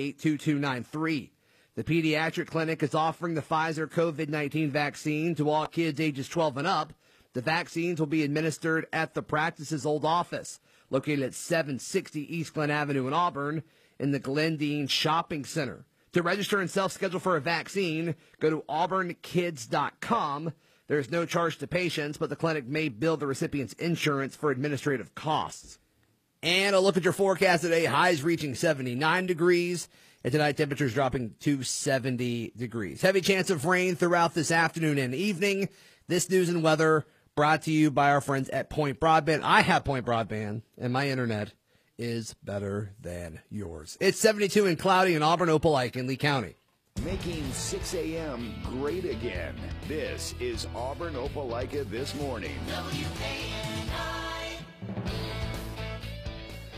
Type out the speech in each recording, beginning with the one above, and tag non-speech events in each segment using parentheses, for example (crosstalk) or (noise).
82293. The pediatric clinic is offering the Pfizer COVID 19 vaccine to all kids ages 12 and up. The vaccines will be administered at the practice's old office, located at 760 East Glen Avenue in Auburn, in the Glendine Shopping Center. To register and self schedule for a vaccine, go to auburnkids.com. There's no charge to patients, but the clinic may bill the recipient's insurance for administrative costs. And a look at your forecast today. Highs reaching 79 degrees. And tonight, temperatures dropping to 70 degrees. Heavy chance of rain throughout this afternoon and evening. This news and weather brought to you by our friends at Point Broadband. I have Point Broadband, and my internet is better than yours. It's 72 and cloudy in Auburn, Opelika, in Lee County. Making 6 a.m. great again. This is Auburn Opelika This Morning.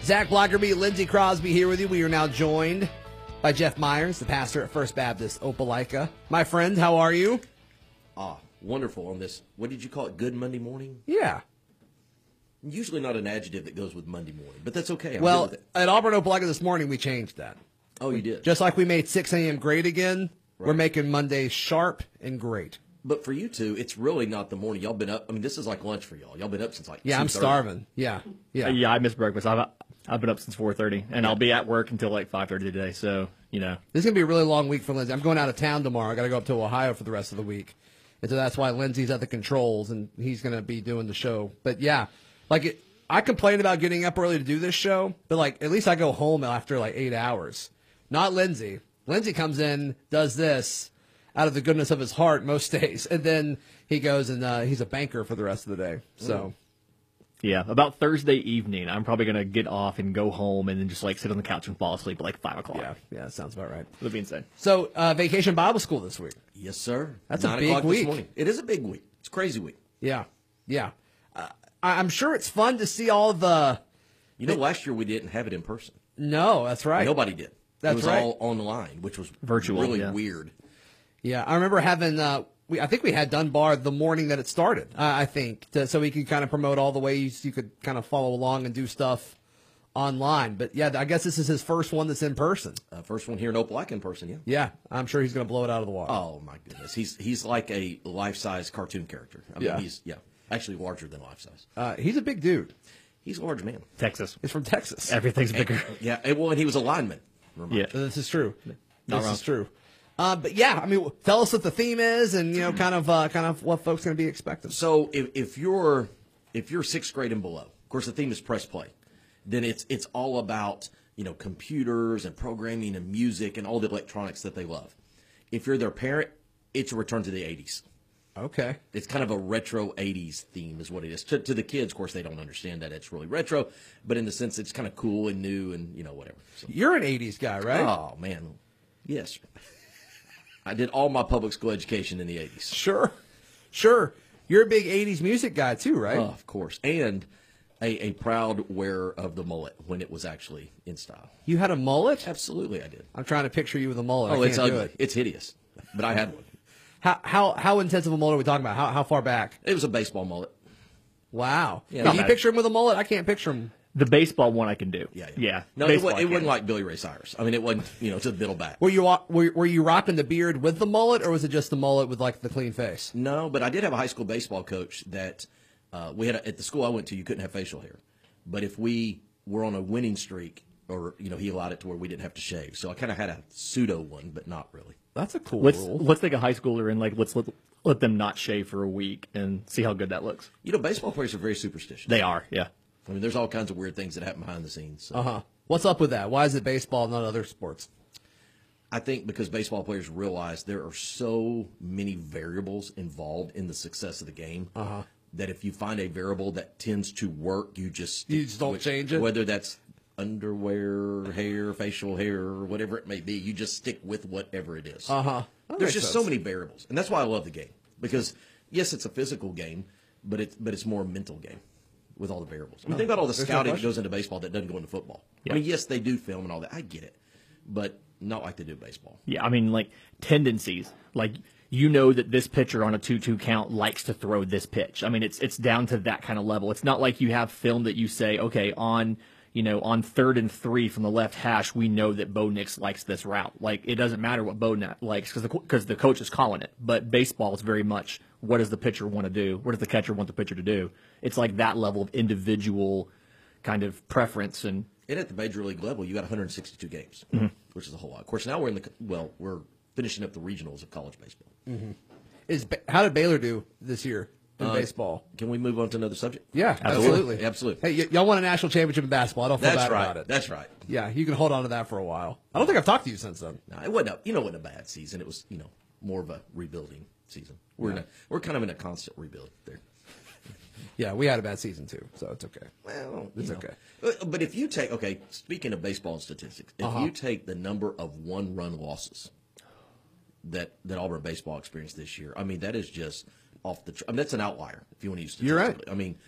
Zach Blackerby, Lindsey Crosby here with you. We are now joined by Jeff Myers, the pastor at First Baptist Opelika. My friend, how are you? Ah, wonderful on this. What did you call it? Good Monday morning? Yeah. Usually not an adjective that goes with Monday morning, but that's okay. I'm well, it. at Auburn Opelika this morning, we changed that. Oh, you did. Just like we made 6 a.m. great again, we're making Monday sharp and great. but for you two, it's really not the morning. Y'all been up. I mean, this is like lunch for y'all. Y'all been up since like Yeah, I'm starving. Yeah. Yeah. Yeah, I missed breakfast. I've I've been up since 4:30, and I'll be at work until like 5:30 today. So you know, This is going to be a really long week for Lindsay. I'm going out of town tomorrow. I got to go up to Ohio for the rest of the week. And so that's why Lindsay's at the controls and he's going to be doing the show. But yeah, like it, I complain about getting up early to do this show, but like at least I go home after like eight hours. Not Lindsay. Lindsay comes in, does this out of the goodness of his heart most (laughs) days. And then he goes and uh, he's a banker for the rest of the day. So. Yeah, about Thursday evening, I'm probably gonna get off and go home, and then just like sit on the couch and fall asleep at like five o'clock. Yeah, yeah, sounds about right. It'll be insane. So, uh, vacation Bible school this week. Yes, sir. That's a big week. This morning. It is a big week. It's a crazy week. Yeah, yeah. Uh, I- I'm sure it's fun to see all the. You know, last year we didn't have it in person. No, that's right. Nobody did. That's it was right. all online, which was Virtual, really yeah. weird. Yeah, I remember having. Uh, we, I think we had Dunbar the morning that it started. Uh, I think to, so we could kind of promote all the ways you could kind of follow along and do stuff online. But yeah, I guess this is his first one that's in person. Uh, first one here in Opelika in person. Yeah. Yeah, I'm sure he's going to blow it out of the water. Oh my goodness, he's he's like a life size cartoon character. I mean, Yeah. he's yeah, actually larger than life size. Uh, he's a big dude. He's a large man. Texas, He's from Texas. everything's bigger. Yeah, and, well, and he was a lineman. yeah, This is true. Not this wrong. is true. Uh, but yeah, I mean, tell us what the theme is, and you know, kind of, uh, kind of what folks going to be expecting. So if, if you're if you're sixth grade and below, of course the theme is press play. Then it's it's all about you know computers and programming and music and all the electronics that they love. If you're their parent, it's a return to the '80s. Okay. It's kind of a retro '80s theme, is what it is. To, to the kids, of course, they don't understand that it's really retro, but in the sense it's kind of cool and new and you know whatever. So, You're an '80s guy, right? oh man, yes. I did all my public school education in the '80s. Sure, sure. You're a big '80s music guy too, right? Oh, of course. And a, a proud wearer of the mullet when it was actually in style. You had a mullet. Absolutely, I did. I'm trying to picture you with a mullet. Oh, it's ugly. it. It's hideous. But I had one. (laughs) How how how intense of a mullet are we talking about? How how far back? It was a baseball mullet. Wow. Yeah, Can you bad. picture him with a mullet? I can't picture him. The baseball one I can do. Yeah, yeah. No, it, baseball wa- I it wasn't like Billy Ray Cyrus. I mean, it wasn't, you know, to the middle back. Were you were, were you rocking the beard with the mullet, or was it just the mullet with like the clean face? No, but I did have a high school baseball coach that uh, we had a, at the school I went to. You couldn't have facial hair, but if we were on a winning streak, or you know, he allowed it to where we didn't have to shave. So I kind of had a pseudo one, but not really. That's a cool Let's rule. let's take a high schooler and like let's let, let them not shave for a week and see how good that looks. You know, baseball players are very superstitious. They are, yeah. I mean, there's all kinds of weird things that happen behind the scenes. So. Uh huh. What's up with that? Why is it baseball, not other sports? I think because baseball players realize there are so many variables involved in the success of the game Uh-huh. that if you find a variable that tends to work, you just You just don't with- change it? Whether that's underwear, hair, facial hair, whatever it may be, you just stick with whatever it is. Uh huh. There's just so many variables, and that's why I love the game because yes, it's a physical game, but it's but it's more a mental game with all the variables. I mean, think about all the There's no scouting that goes into baseball that doesn't go into football. Yeah. I mean, yes, they do film and all that. I get it, but not like they do baseball. Yeah, I mean, like tendencies. Like you know that this pitcher on a two-two count likes to throw this pitch. I mean, it's it's down to that kind of level. It's not like you have film that you say, okay, on you know, on third and three from the left hash, we know that Bo Nix likes this route. Like it doesn't matter what Bo Nix likes because the because the coach is calling it. But baseball is very much what does the pitcher want to do? What does the catcher want the pitcher to do? It's like that level of individual kind of preference and And at the major league level, you got 162 games, Mm-hmm. which is a whole lot. Of course, now we're in the well, we're finishing up the regionals of college baseball. Is how did Baylor do this year in Uh, baseball? Can we move on to another subject? Yeah, Absolutely. absolutely. Hey, y- y'all won a national championship in basketball. I don't feel That's bad right. about it. That's right. yeah, you can hold on to that for a while. I don't think I've talked to you since then. No, it wasn't. A, you know, it wasn't a bad season. It was, you know, more of a rebuilding season. We're in a, we're kind of in a constant rebuild there. (laughs) Yeah, we had a bad season too, so it's okay. Well, It's know. okay. But- But if you take, okay, speaking of baseball and statistics, if Uh-huh. you take the number of one run losses that, that Auburn baseball experienced this year, I mean, that is just off the, tr- I mean, that's an outlier if you want to use You're right. I mean,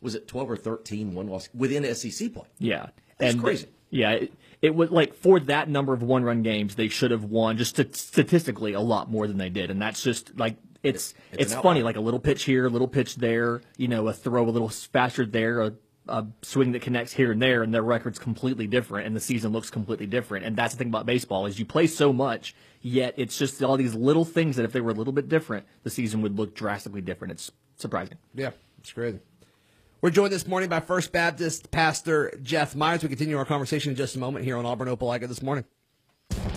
was it 12 or 13 one loss within SEC play? Yeah, That's and crazy. Yeah, it, it was like for that number of one-run games, they should have won just st- statistically a lot more than they did, and that's just like it's It's it's, funny like a little pitch here, a little pitch there, you know, a throw a little faster there, a, a swing that connects here and there, and their record's completely different, and the season looks completely different. And that's the thing about baseball is you play so much, yet it's just all these little things that if they were a little bit different, the season would look drastically different. It's surprising. Yeah, it's crazy. We're joined this morning by First Baptist Pastor Jeff Myers. We continue our conversation in just a moment here on Auburn Opelika this morning.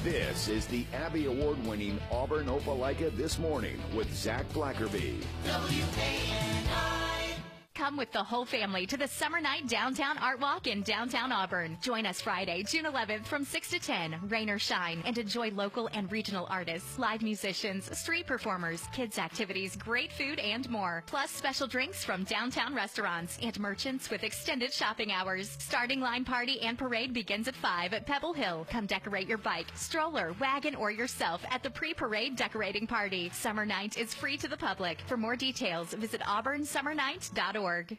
This is the Abby Award winning Auburn Opelika This Morning with Zach Blackerby. Come with the whole family to the Summer Night Downtown Art Walk in downtown Auburn. Join us Friday, June 11th from 6 to 10, rain or shine, and enjoy local and regional artists, live musicians, street performers, kids activities, great food, and more. Plus special drinks from downtown restaurants and merchants with extended shopping hours. Starting line party and parade begins at 5 at Pebble Hill. Come decorate your bike, stroller, wagon, or yourself at the pre-parade decorating party. Summer Night is free to the public. For more details, visit auburnsummernight.org org.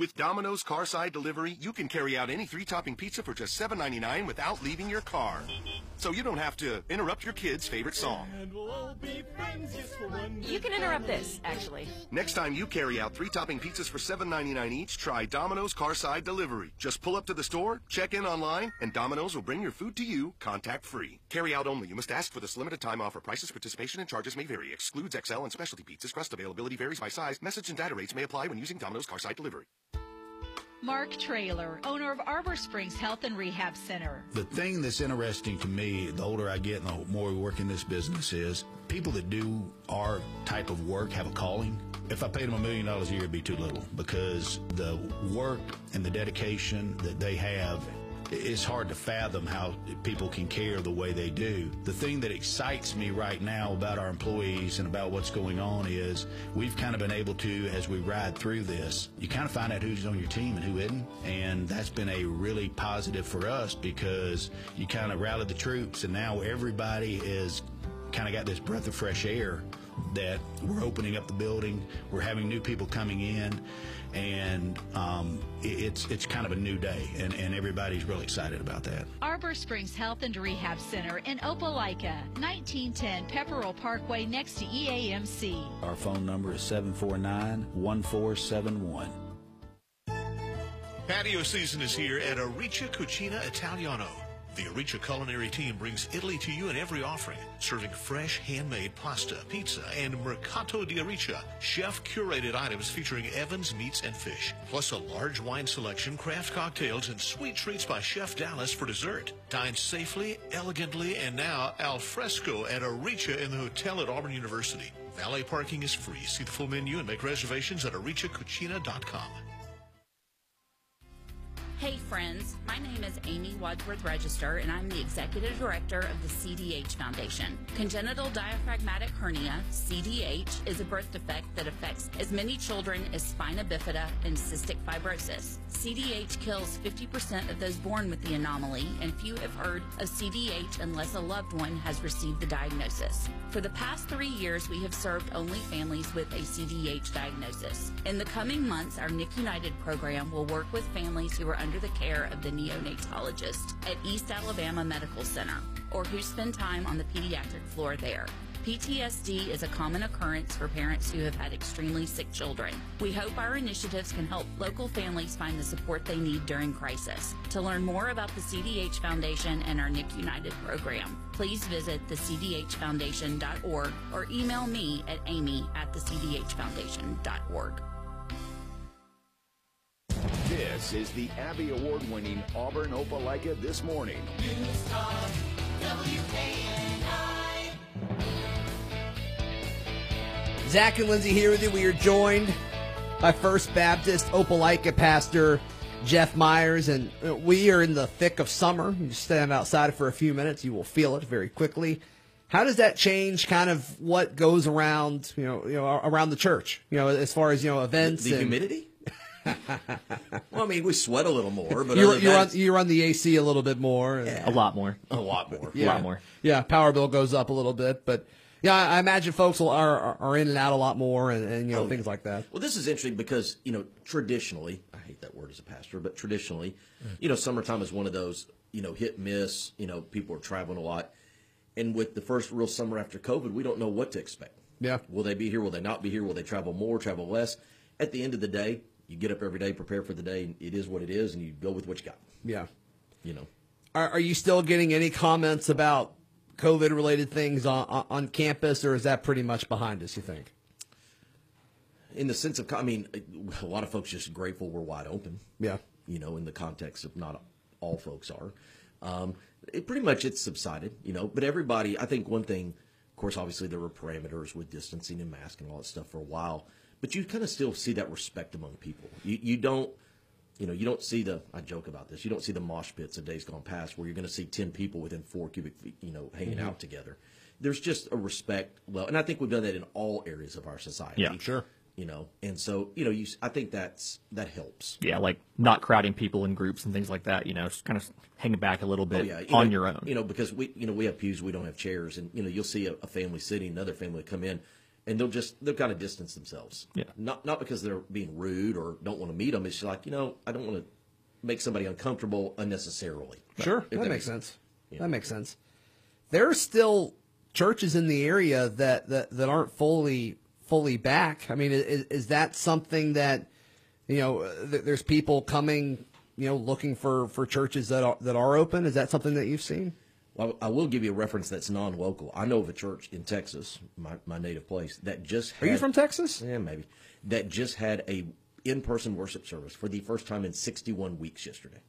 With Domino's Carside Delivery, you can carry out any three-topping pizza for just $7.99 without leaving your car. So you don't have to interrupt your kid's favorite song. You can interrupt this, actually. Next time you carry out three-topping pizzas for $7.99 each, try Domino's Carside Delivery. Just pull up to the store, check in online, and Domino's will bring your food to you contact-free. Carry out only. You must ask for this limited time offer. Prices, participation, and charges may vary. Excludes XL and specialty pizzas. Crust availability varies by size. Message and data rates may apply when using Domino's Carside Delivery. Mark Trailer, owner of Arbor Springs Health and Rehab Center. The thing that's interesting to me, the older I get and the more we work in this business, is people that do our type of work have a calling. If I paid them a million dollars a year, it'd be too little because the work and the dedication that they have it's hard to fathom how people can care the way they do. The thing that excites me right now about our employees and about what's going on is we've kind of been able to, as we ride through this, you kind of find out who's on your team and who isn't. And that's been a really positive for us because you kind of rallied the troops and now everybody is kind of got this breath of fresh air that we're opening up the building, we're having new people coming in, and um, it's it's kind of a new day, and, and everybody's really excited about that. Arbor Springs Health and Rehab Center in Opelika, 1910 Pepperell Parkway next to EAMC. Our phone number is 749 1471. Patio season is here at Ariccia Cucina Italiano. The Ariccia culinary team brings Italy to you in every offering, serving fresh handmade pasta, pizza, and mercato di Ariccia, chef-curated items featuring Evans meats and fish, plus a large wine selection, craft cocktails, and sweet treats by Chef Dallas for dessert. Dine safely, elegantly, and now al fresco at Ariccia in the hotel at Auburn University. Valet parking is free. See the full menu and make reservations at ariciacucina.com. Hey friends, my name is Amy Wadsworth Register and I'm the Executive Director of the CDH Foundation. Congenital diaphragmatic hernia, CDH, is a birth defect that affects as many children as spina bifida and cystic fibrosis. CDH kills 50% of those born with the anomaly and few have heard of CDH unless a loved one has received the diagnosis. For the past three years, we have served only families with a CDH diagnosis. In the coming months, our NIC United program will work with families who are under the care of the neonatologist at East Alabama Medical Center or who spend time on the pediatric floor there. PTSD is a common occurrence for parents who have had extremely sick children. We hope our initiatives can help local families find the support they need during crisis. To learn more about the CDH Foundation and our Nick United program, please visit thecdhfoundation.org or email me at amy at thecdhfoundation.org. This is the Abby Award winning Auburn Opelika This Morning. News Talk, Zach and Lindsay here with you. We are joined by First Baptist Opelika pastor Jeff Myers, and uh, we are in the thick of summer. You stand outside for a few minutes, you will feel it very quickly. How does that change kind of what goes around, you know, you know, around the church? You know, as far as you know, events, The and humidity? (laughs) well, I mean, we sweat a little more, but you, other than you that, run it's you run the AC a little bit more. and- A lot more. a lot more. Yeah. lot more. Yeah, power bill goes up a little bit, but yeah, I I imagine folks will, are are in and out a lot more, and, and you know Oh, things like that. Well, this is interesting because you know traditionally, I hate that word as a pastor, but traditionally, mm. you know, summertime is one of those you know hit miss. You know, people are traveling a lot, and with the first real summer after COVID, we don't know what to expect. Yeah. Will they be here? Will they not be here? Will they travel more? Travel less? At the end of the day, you get up every day, prepare for the day. and It is what it is, and you go with what you got. Yeah. You know. Are, are you still getting any comments about COVID related things on, on on campus, or is that pretty much behind us? You think? in the sense of, I mean, a lot of folks just grateful we're wide open. Yeah. You know, in the context of not all folks are. Um, it pretty much it's subsided, you know, but everybody, I think one thing, of course, obviously there were parameters with distancing and mask and all that stuff for a while, but you kind of still see that respect among people. You, you don't, you know, you don't see the, I joke about this, you don't see the mosh pits of days gone past where you're going to see 10 people within four cubic feet, you know, hanging Mm-hmm. out together. There's just a respect. Well, and I think we've done that in all areas of our society. Yeah. Sure. You know, and so, you know, you, I think that's, that helps. Yeah, like not crowding people in groups and things like that. You know, just kind of hanging back a little bit Oh, yeah, on know, your own. You know, because we, you know, we have pews, we don't have chairs, and you know, you'll see a, a family sitting, another family come in, and they'll just they'll kind of distance themselves. Yeah. Not not because they're being rude or don't want to meet them. It's just like you know, I don't want to make somebody uncomfortable unnecessarily. Sure, If that, makes sense. Yeah. That makes sense. There are still churches in the area that, that, that aren't fully fully back. I mean, is, is that something that you know? Uh, th- There's people coming, you know, looking for, for churches that are, that are open. Is that something that you've seen? Well, I will give you a reference that's non-local. I know of a church in Texas, my, my native place, that just Are you from Texas? Yeah, maybe. That just had a in-person worship service for the first time in 61 weeks yesterday.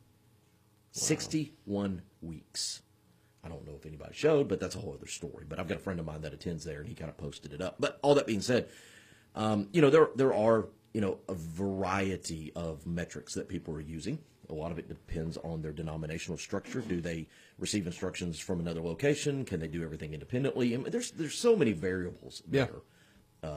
61 weeks. I don't know if anybody showed, but that's a whole other story. But I've got a friend of mine that attends there, and he kind of posted it up. But all that being said, um, you know there there are you know a variety of metrics that people are using. A lot of it depends on their denominational structure. Do they receive instructions from another location? Can they do everything independently? I mean, there's there's so many variables that Yeah. are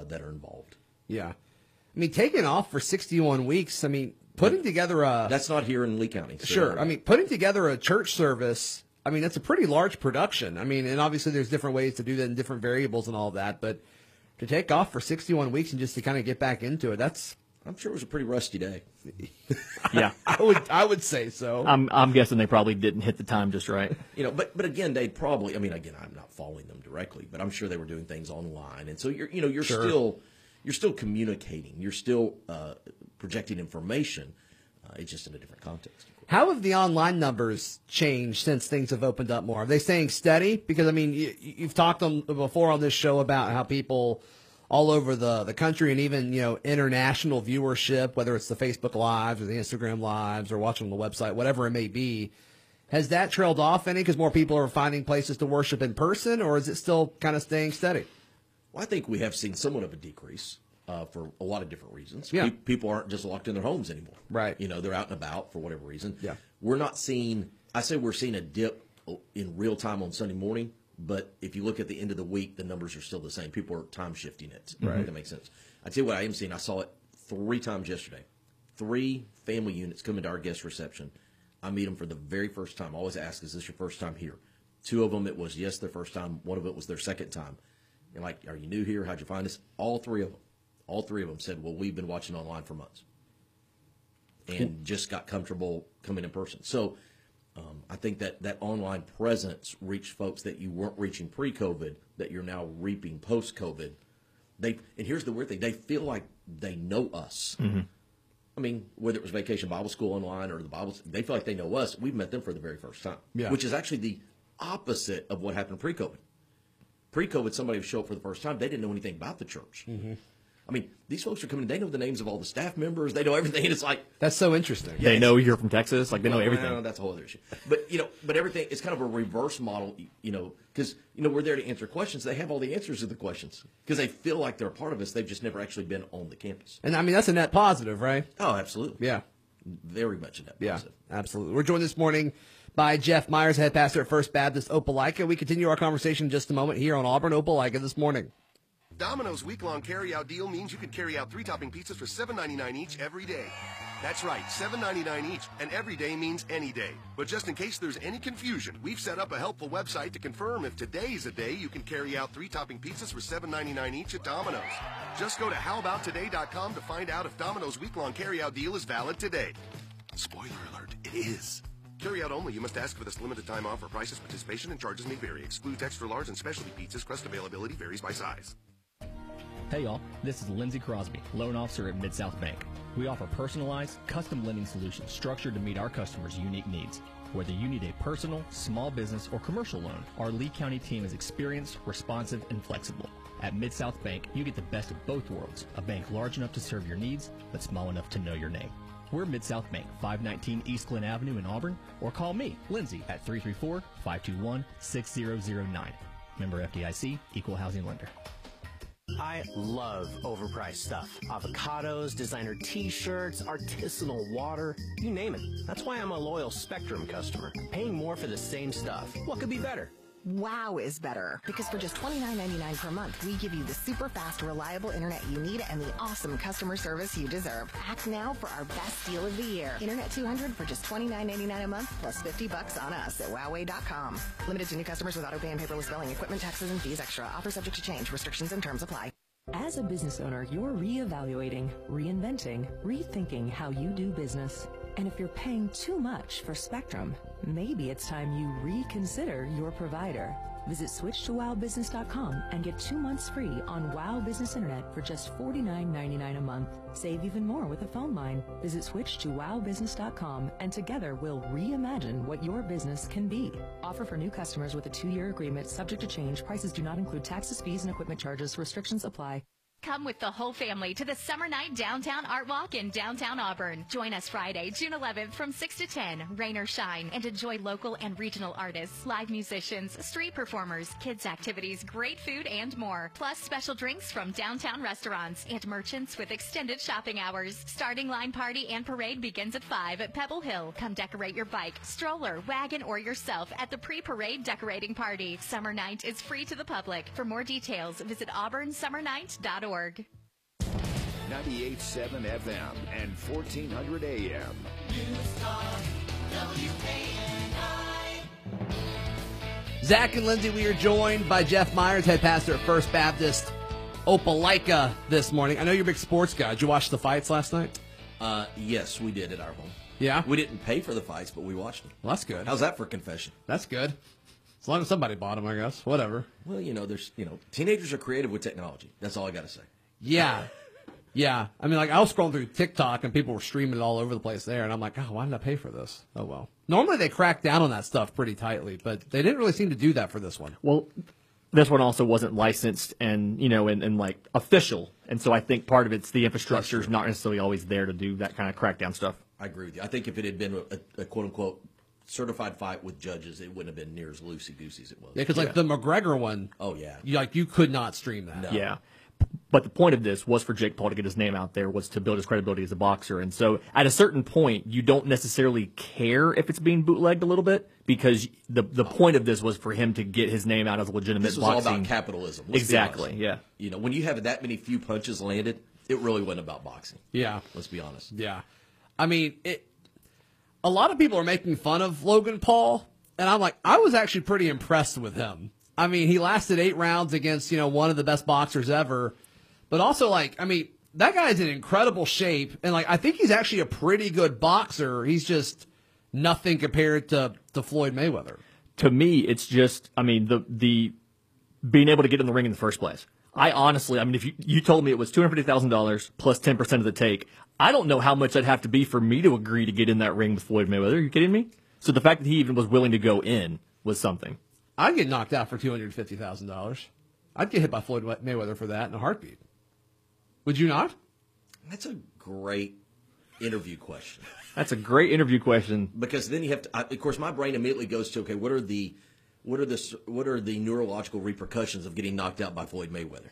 uh, that are involved. Yeah. I mean, taking off for 61 weeks. I mean, putting together a That's not here in Lee County. so- Sure. I mean, putting together a church service, I mean, that's a pretty large production. I mean, and obviously there's different ways to do that and different variables and all that, but to take off for 61 weeks and just to kind of get back into it, that's I'm sure it was a pretty rusty day. (laughs) yeah, (laughs) I would I would say so. I'm I'm guessing they probably didn't hit the time just right. You know, but but again, they probably. I mean, again, I'm not following them directly, but I'm sure they were doing things online, and so you're you know you're Sure. still you're still communicating, you're still uh, projecting information. Uh, it's just in a different context. How have the online numbers changed since things have opened up more? Are they staying steady? Because I mean, you, you've talked on, before on this show about how people all over the, the country and even you know international viewership, whether it's the Facebook lives or the Instagram lives or watching on the website, whatever it may be. Has that trailed off any because more people are finding places to worship in person, or is it still kind of staying steady? Well, I think we have seen somewhat of a decrease uh, for a lot of different reasons. Yeah. Pe- people aren't just locked in their homes anymore. Right. You know, they're out and about for whatever reason. Yeah. We're not seeing. I say we're seeing a dip in real time on Sunday morning, but if you look at the end of the week, the numbers are still the same. People are time shifting it. Right. That makes sense. I tell you what, I am seeing. I saw it three times yesterday. Three family units come into our guest reception. I meet them for the very first time. I always ask, "Is this your first time here?" Two of them, it was yes, their first time. One of it was their second time. And like, are you new here? How'd you find us? All three of them, all three of them said, "Well, we've been watching online for months, and just got comfortable coming in person." So, I think that that online presence reached folks that you weren't reaching pre-COVID that you're now reaping post-COVID. They and here's the weird thing: they feel like they know us. Mm-hmm. I mean, whether it was Vacation Bible School online or the Bible, they feel like they know us. We've met them for the very first time, Yeah. which is actually the opposite of what happened pre-COVID. Pre-COVID, somebody would show up for the first time. They didn't know anything about the church. Mm-hmm. I mean, these folks are coming. They know the names of all the staff members. They know everything. And it's like That's so interesting. They know you're from Texas, like they know everything. well, that's a whole other issue. But you know, but everything it's kind of a reverse model. You know, because you know we're there to answer questions. They have all the answers to the questions because they feel like they're a part of us. They've just never actually been on the campus. And I mean, that's a net positive, right? Oh, absolutely. Yeah. Very much in that. Yeah, positive. absolutely. We're joined this morning by Jeff Myers, head pastor at First Baptist Opelika. We continue our conversation in just a moment here on Auburn Opelika this morning. Domino's week-long carry-out deal means you can carry out three-topping pizzas for $7.99 each every day. That's right, $7.99 each, and every day means any day. But just in case there's any confusion, we've set up a helpful website to confirm if today's a day you can carry out three-topping pizzas for $7.99 each at Domino's. Just go to howaboutoday.com to find out if Domino's week-long carry-out deal is valid today. Spoiler alert, it is. Carry out only. You must ask for this limited time offer. Prices, participation, and charges may vary. Excludes extra large and specialty pizzas. Crust availability varies by size. Hey y'all, this is Lindsey Crosby, loan officer at Mid-South Bank. We offer personalized, custom lending solutions structured to meet our customers' unique needs. Whether you need a personal, small business, or commercial loan, our Lee County team is experienced, responsive, and flexible. At Mid-South Bank, you get the best of both worlds, a bank large enough to serve your needs, but small enough to know your name. We're Mid-South Bank, 519 East Glen Avenue in Auburn, or call me, Lindsay, at 334-521-6009. Member FDIC, Equal Housing Lender. I love overpriced stuff. Avocados, designer t-shirts, artisanal water, you name it. That's why I'm a loyal Spectrum customer. Paying more for the same stuff. What could be better? Wow is better because for just $29.99 per month, we give you the super fast, reliable internet you need and the awesome customer service you deserve. Act now for our best deal of the year. Internet 200 for just $29.99 a month plus 50 bucks on us at Wowway.com. Limited to new customers with auto pay and paperless billing, equipment taxes and fees extra. Offer subject to change. Restrictions and terms apply. As a business owner, you're reevaluating, reinventing, rethinking how you do business. And if you're paying too much for Spectrum, maybe it's time you reconsider your provider. Visit switchtowowbusiness.com and get two months free on Wow Business Internet for just $49.99 a month. Save even more with a phone line. Visit switchtowowbusiness.com and together we'll reimagine what your business can be. Offer for new customers with a two-year agreement subject to change. Prices do not include taxes, fees, and equipment charges. Restrictions apply. Come with the whole family to the Summer Night Downtown Art Walk in downtown Auburn. Join us Friday, June 11th from 6 to 10, rain or shine, and enjoy local and regional artists, live musicians, street performers, kids activities, great food, and more. Plus special drinks from downtown restaurants and merchants with extended shopping hours. Starting line party and parade begins at 5 at Pebble Hill. Come decorate your bike, stroller, wagon, or yourself at the pre-parade decorating party. Summer Night is free to the public. For more details, visit auburnsummernight.org. 98.7 FM and 1400 AM. Zach and Lindsay, we are joined by Jeff Myers, head pastor at First Baptist Opelika this morning. I know you're a big sports guy. Did you watch the fights last night? Uh, yes, we did at our home. Yeah? We didn't pay for the fights, but we watched them. Well, that's good. How's that for confession? That's good. As long as somebody bought them, I guess. Whatever. Well, you know, there's you know, teenagers are creative with technology. That's all I got to say. Yeah. Yeah. I mean, like, I was scrolling through TikTok and people were streaming it all over the place there, and I'm like, oh, why did I pay for this? Oh, well. Normally they crack down on that stuff pretty tightly, but they didn't really seem to do that for this one. Well, this one also wasn't licensed and you know and, and like official, and so I think part of it's the infrastructure is not necessarily always there to do that kind of crackdown stuff. I agree with you. I think if it had been a, a quote unquote certified fight with judges, it wouldn't have been near as loosey goosey as it was. Yeah, because, like, the McGregor one. Oh, yeah. You, like, you could not stream that. Yeah. But the point of this was for Jake Paul to get his name out there, was to build his credibility as a boxer. And so at a certain point, you don't necessarily care if it's being bootlegged a little bit because the the point of this was for him to get his name out as a legitimate This was all about capitalism. let's exactly, yeah. You know, when you have that many few punches landed, it really wasn't about boxing. Yeah. Let's be honest. Yeah. I mean, it. A lot of people are making fun of Logan Paul, and I'm like, I was actually pretty impressed with him. I mean, he lasted eight rounds against you know one of the best boxers ever, but also like, I mean, that guy's in incredible shape, and like, I think he's actually a pretty good boxer. He's just nothing compared to, to Floyd Mayweather. To me, it's just, I mean, the the being able to get in the ring in the first place. I honestly, I mean, if you, you told me it was two hundred fifty thousand dollars plus plus ten percent of the take, I don't know how much that'd have to be for me to agree to get in that ring with Floyd Mayweather. Are you kidding me? So the fact that he even was willing to go in was something. I'd get knocked out for two hundred fifty thousand dollars. I'd get hit by Floyd Mayweather for that in a heartbeat. Would you not? That's a great interview question. That's a great interview question. Because then you have to. I, of course, my brain immediately goes to okay, what are the what are the what are the neurological repercussions of getting knocked out by Floyd Mayweather?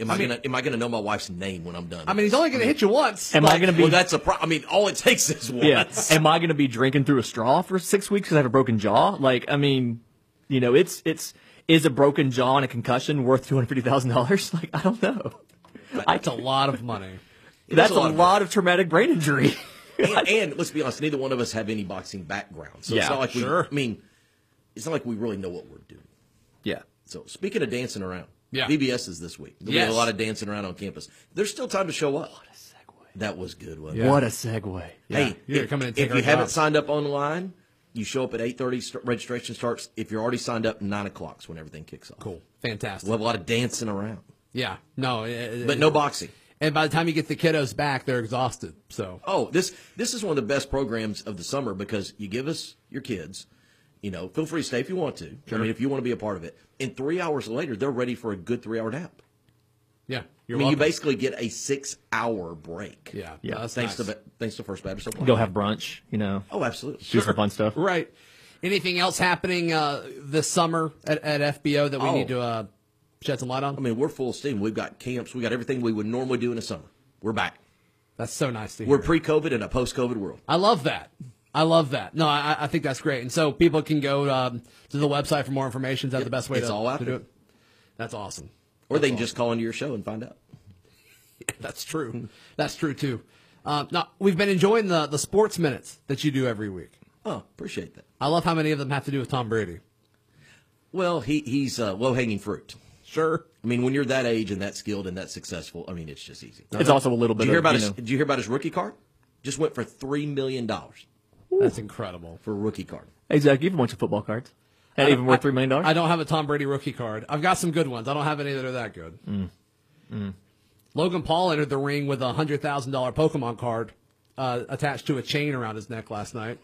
Am I, I mean- gonna am I gonna know my wife's name when I'm done? I mean, he's only going to hit you once. Am I going to be? Well, that's a pro- I mean, all it takes is once. yeah. Am I going to be drinking through a straw for six weeks because I have a broken jaw? Like, I mean, you know, it's it's is a broken jaw and a concussion worth two hundred fifty thousand dollars? (laughs) Like, I don't know. That's a lot of money. That's a a lot lot, of of traumatic brain injury. and, (laughs) and let's be honest, neither one of us have any boxing background, so Yeah, it's not like sure. we. I mean, it's not like we really know what we're doing. yeah. So speaking of dancing around, Yeah. VBS is this week. There'll Yes. be a lot of dancing around on campus. There's still time to show up. What a segue! That was good, wasn't it? Yeah. What a segue. Hey, You're if, come in if our you haven't signed up online, you show up at eight thirty. St- registration starts. If you're already signed up, nine o'clock is when everything kicks off. Cool. Fantastic. We'll have a lot of dancing around, yeah. No. it- but it- no boxing. And by the time you get the kiddos back, they're exhausted. So Oh, this this is one of the best programs of the summer because you give us your kids. You know, feel free to stay if you want to. I mean, if you want to be a part of it. And three hours later, they're ready for a good three hour nap. yeah, you're I mean, welcome. you basically get a six hour break. yeah, Yeah. That's Thanks nice. to thanks to First Baptist Opelika. Go have brunch, you know, Oh, absolutely. do some fun stuff. right. Anything else happening uh, this summer at, at FBO that we Oh. need to uh, shed some light on? I mean, we're full steam. We've got camps. We got everything we would normally do in the summer. We're back. That's so nice to hear. We're pre-COVID in a post-COVID world. I love that. I love that. No, I, I think that's great. And so people can go um, to the website for more information. Is that the best way it's to, all out to do it? That's awesome. Or they can just call into your show and find out. (laughs) That's true. That's true too. Uh, now we've been enjoying the the sports minutes that you do every week. Oh, appreciate that. I love how many of them have to do with Tom Brady. Well, he he's uh, low-hanging fruit. Sure. I mean, when you're that age and that skilled and that successful, I mean, it's just easy. It's also a little Did bit you hear about you his? know, Did you hear about his rookie card? Just went for three million dollars That's incredible. for a rookie card. Hey, Zach, you have a bunch of football cards. That even worth $3 million? I don't have a Tom Brady rookie card. I've got some good ones. I don't have any that are that good. Mm. Logan Paul entered the ring with a hundred thousand dollar Pokemon card uh, attached to a chain around his neck last night.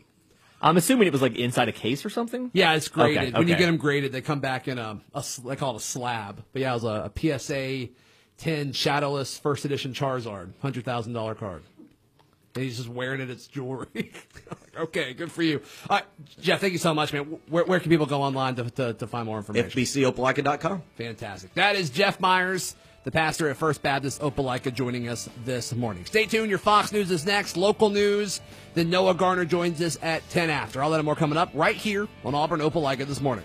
I'm assuming it was like inside a case or something? Yeah, it's graded. Okay, When you get them graded, they come back in a, a s- they call it a slab. But yeah, it was a, a PSA 10 Shadowless First Edition Charizard, hundred thousand dollar card. And he's just wearing it as jewelry. (laughs) okay, good for you. All right, Jeff, thank you so much, man. Where, where can people go online to, to, to find more information? FBCOpelika.com. Fantastic. That is Jeff Myers, the pastor at First Baptist Opelika, joining us this morning. Stay tuned. Your Fox News is next. Local news. Then Noah Garner joins us at 10 after. All that and more coming up right here on Auburn Opelika this morning.